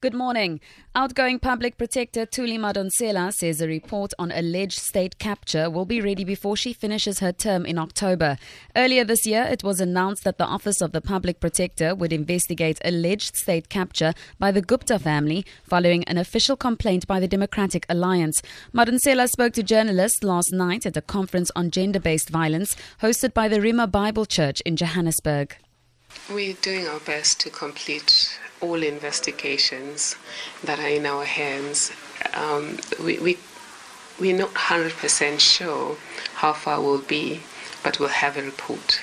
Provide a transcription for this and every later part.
Good morning. Outgoing Public Protector Thuli Madonsela says a report on alleged state capture will be ready before she finishes her term in October. Earlier this year, it was announced that the Office of the Public Protector would investigate alleged state capture by the Gupta family following an official complaint by the Democratic Alliance. Madonsela spoke to journalists last night at a conference on gender based violence hosted by the Rhema Bible Church in Johannesburg. We're doing our best to complete all investigations that are in our hands. Um, we, we, we're not 100% sure how far we'll be, but we'll have a report.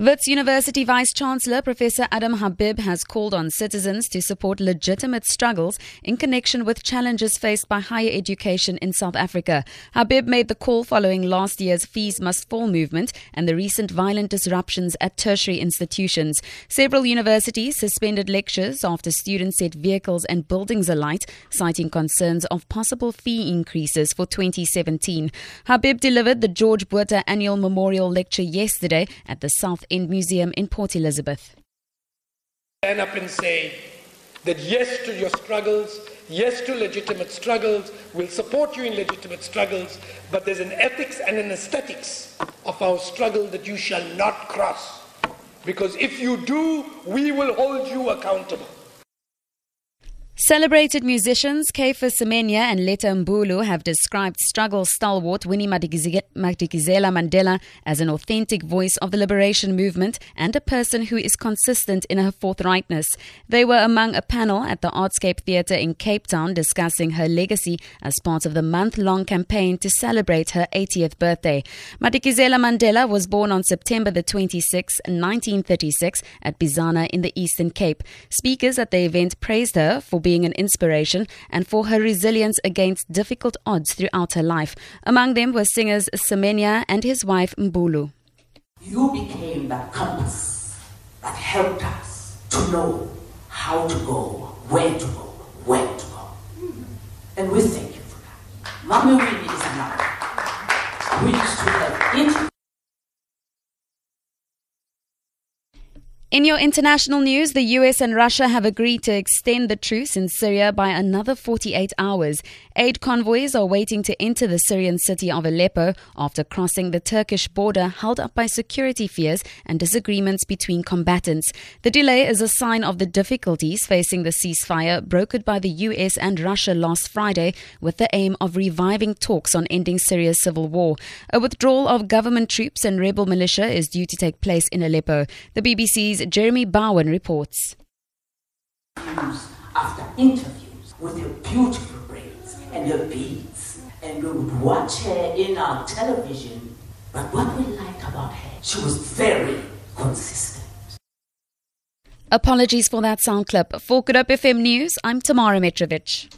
Wits University Vice Chancellor Professor Adam Habib has called on citizens to support legitimate struggles in connection with challenges faced by higher education in South Africa. Habib made the call following last year's Fees Must Fall movement and the recent violent disruptions at tertiary institutions. Several universities suspended lectures after students set vehicles and buildings alight, citing concerns of possible fee increases for 2017. Habib delivered the George Botha Annual Memorial Lecture yesterday at the South End Museum in Port Elizabeth. Stand up and say that yes to your struggles, yes to legitimate struggles, we'll support you in legitimate struggles, but there's an ethics and an aesthetics of our struggle that you shall not cross. Because if you do, we will hold you accountable. Celebrated musicians Caiphus Semenya and Letta Mbulu have described struggle stalwart Winnie Madikizela Mandela as an authentic voice of the liberation movement and a person who is consistent in her forthrightness. They were among a panel at the Artscape Theatre in Cape Town discussing her legacy as part of the month-long campaign to celebrate her 80th birthday. Madikizela Mandela was born on September the 26th, 1936 at Bizana in the Eastern Cape. Speakers at the event praised her for being being an inspiration and for her resilience against difficult odds throughout her life. Among them were singers Semenya and his wife Mbulu. You became that compass that helped us to know how to go, where to go, when to go. And we thank you for that. Mommy Winnie is now. We used to have In your international news, the US and Russia have agreed to extend the truce in Syria by another 48 hours. Aid convoys are waiting to enter the Syrian city of Aleppo after crossing the Turkish border held up by security fears and disagreements between combatants. The delay is a sign of the difficulties facing the ceasefire brokered by the US and Russia last Friday with the aim of reviving talks on ending Syria's civil war. A withdrawal of government troops and rebel militia is due to take place in Aleppo. The BBC's Jeremy Bowen reports. After interviews with her beautiful braids and her beads, and we would watch her in our television. But what we liked about her, she was very consistent. Apologies for that sound clip. For Good Hope FM News, I'm Tamara Mitrovic.